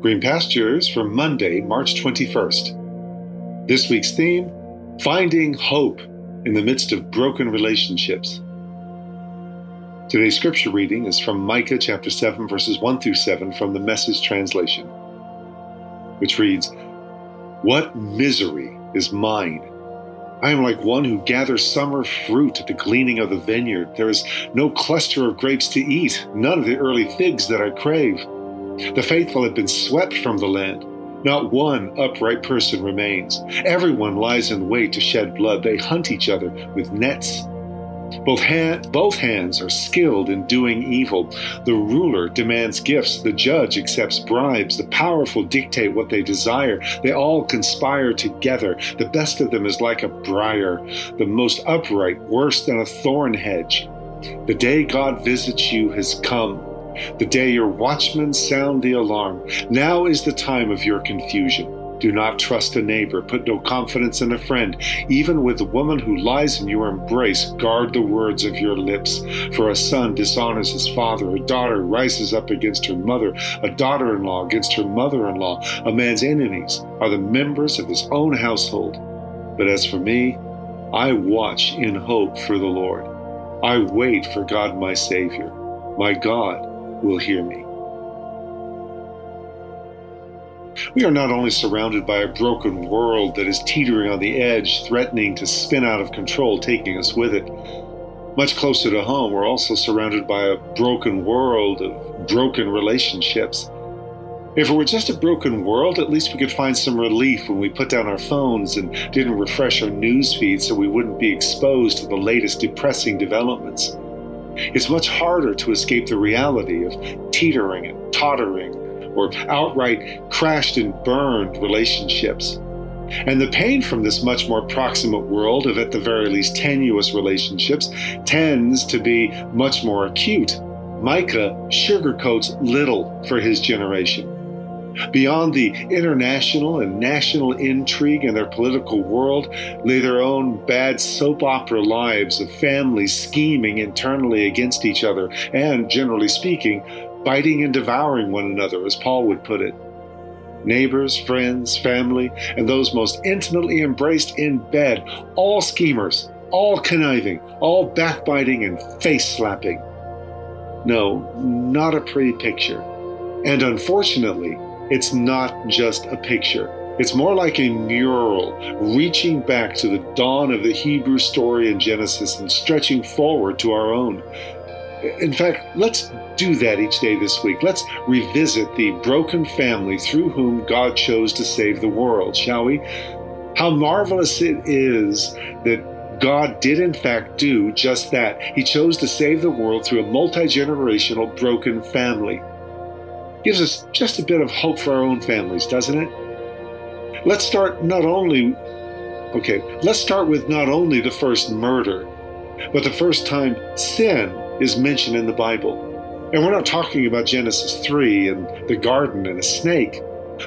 Green Pastures for Monday, March 21st. This week's theme Finding Hope in the Midst of Broken Relationships. Today's scripture reading is from Micah chapter 7, verses 1 through 7 from the Message translation, which reads, what misery is mine? I am like one who gathers summer fruit at the gleaning of the vineyard. There is no cluster of grapes to eat, none of the early figs that I crave. The faithful have been swept from the land. Not one upright person remains. Everyone lies in wait to shed blood. They hunt each other with nets both, hand, both hands are skilled in doing evil. The ruler demands gifts, the judge accepts bribes, the powerful dictate what they desire. They all conspire together. The best of them is like a briar, the most upright worse than a thorn hedge. The day God visits you has come. The day your watchmen sound the alarm. Now is the time of your confusion. Do not trust a neighbor. Put no confidence in a friend. Even with the woman who lies in your embrace, guard the words of your lips. For a son dishonors his father, a daughter rises up against her mother, a daughter in law against her mother in law. A man's enemies are the members of his own household. But as for me, I watch in hope for the Lord. I wait for God my Savior. My God will hear me. We are not only surrounded by a broken world that is teetering on the edge, threatening to spin out of control, taking us with it. Much closer to home, we're also surrounded by a broken world of broken relationships. If it were just a broken world, at least we could find some relief when we put down our phones and didn't refresh our news feed so we wouldn't be exposed to the latest depressing developments. It's much harder to escape the reality of teetering and tottering or outright crashed and burned relationships. And the pain from this much more proximate world of, at the very least, tenuous relationships tends to be much more acute. Micah sugarcoats little for his generation. Beyond the international and national intrigue in their political world lay their own bad soap opera lives of families scheming internally against each other and, generally speaking, biting and devouring one another, as Paul would put it. Neighbors, friends, family, and those most intimately embraced in bed, all schemers, all conniving, all backbiting and face slapping. No, not a pretty picture. And unfortunately, it's not just a picture. It's more like a mural reaching back to the dawn of the Hebrew story in Genesis and stretching forward to our own. In fact, let's do that each day this week. Let's revisit the broken family through whom God chose to save the world, shall we? How marvelous it is that God did, in fact, do just that. He chose to save the world through a multi generational broken family. Gives us just a bit of hope for our own families, doesn't it? Let's start not only, okay, let's start with not only the first murder, but the first time sin is mentioned in the Bible. And we're not talking about Genesis 3 and the garden and a snake.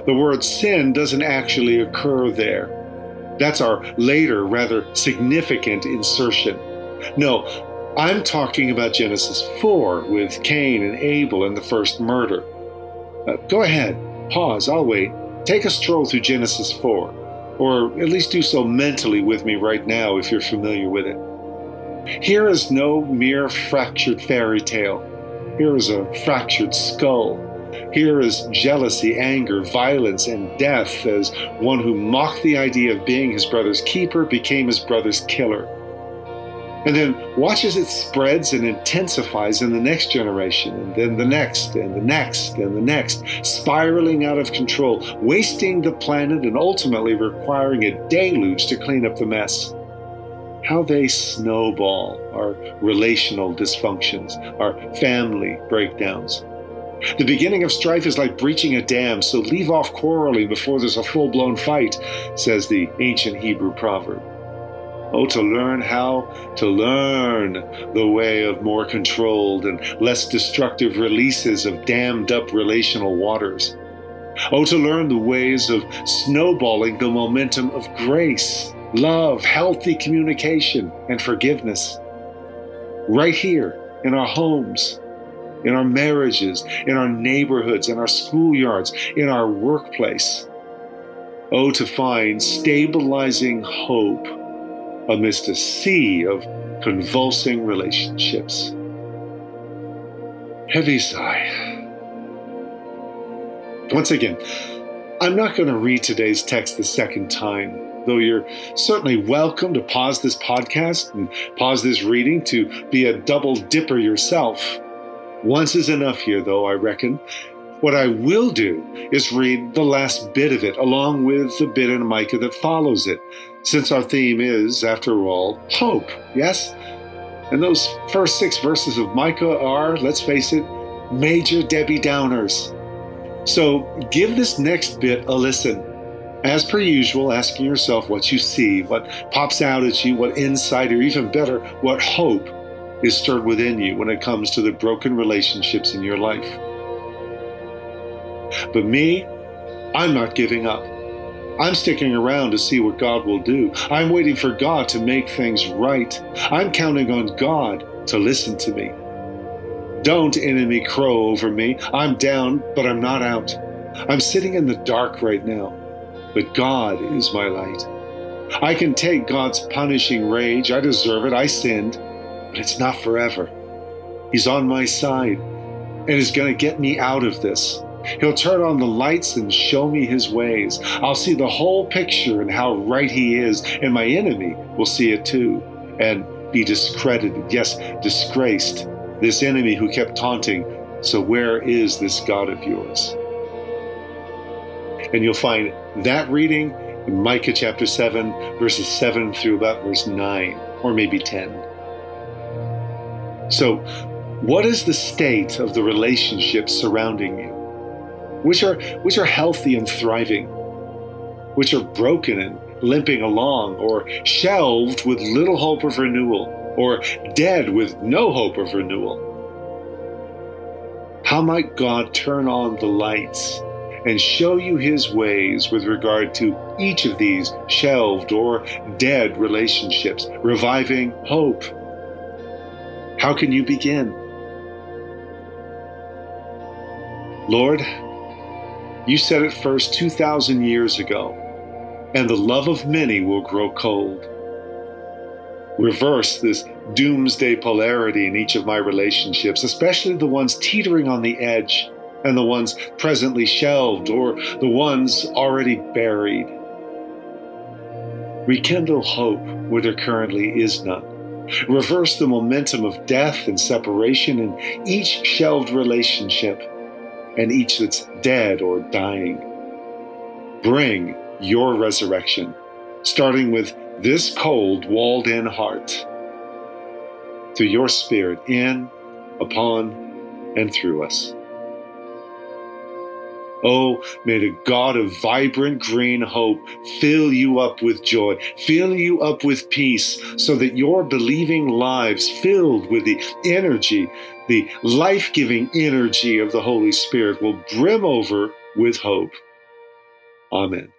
The word sin doesn't actually occur there. That's our later, rather significant insertion. No, I'm talking about Genesis 4 with Cain and Abel and the first murder. Uh, go ahead, pause, I'll wait. Take a stroll through Genesis 4, or at least do so mentally with me right now if you're familiar with it. Here is no mere fractured fairy tale. Here is a fractured skull. Here is jealousy, anger, violence, and death as one who mocked the idea of being his brother's keeper became his brother's killer. And then watch as it spreads and intensifies in the next generation, and then the next, and the next, and the next, spiraling out of control, wasting the planet and ultimately requiring a deluge to clean up the mess. How they snowball our relational dysfunctions, our family breakdowns. The beginning of strife is like breaching a dam, so leave off quarreling before there's a full blown fight, says the ancient Hebrew proverb. Oh, to learn how to learn the way of more controlled and less destructive releases of dammed up relational waters. Oh, to learn the ways of snowballing the momentum of grace, love, healthy communication, and forgiveness. Right here in our homes, in our marriages, in our neighborhoods, in our schoolyards, in our workplace. Oh, to find stabilizing hope amidst a sea of convulsing relationships. Heavy sigh. Once again, I'm not going to read today's text the second time, though you're certainly welcome to pause this podcast and pause this reading to be a double dipper yourself. Once is enough here, though, I reckon. What I will do is read the last bit of it along with the bit in Micah that follows it, since our theme is, after all, hope, yes? And those first six verses of Micah are, let's face it, major Debbie Downers. So give this next bit a listen. As per usual, asking yourself what you see, what pops out at you, what insight, or even better, what hope is stirred within you when it comes to the broken relationships in your life. But me, I'm not giving up. I'm sticking around to see what God will do. I'm waiting for God to make things right. I'm counting on God to listen to me. Don't enemy crow over me. I'm down, but I'm not out. I'm sitting in the dark right now, but God is my light. I can take God's punishing rage. I deserve it. I sinned, but it's not forever. He's on my side and is going to get me out of this. He'll turn on the lights and show me his ways. I'll see the whole picture and how right he is, and my enemy will see it too and be discredited, yes, disgraced. This enemy who kept taunting, So where is this God of yours? And you'll find that reading in Micah chapter 7, verses 7 through about verse 9, or maybe 10. So, what is the state of the relationship surrounding you? Which are which are healthy and thriving, which are broken and limping along, or shelved with little hope of renewal, or dead with no hope of renewal. How might God turn on the lights and show you his ways with regard to each of these shelved or dead relationships, reviving hope? How can you begin? Lord, you said it first 2,000 years ago, and the love of many will grow cold. Reverse this doomsday polarity in each of my relationships, especially the ones teetering on the edge and the ones presently shelved or the ones already buried. Rekindle hope where there currently is none. Reverse the momentum of death and separation in each shelved relationship and each that's dead or dying. Bring your resurrection, starting with this cold, walled in heart, through your Spirit in, upon, and through us. Oh, may the God of vibrant green hope fill you up with joy, fill you up with peace, so that your believing lives, filled with the energy, the life giving energy of the Holy Spirit, will brim over with hope. Amen.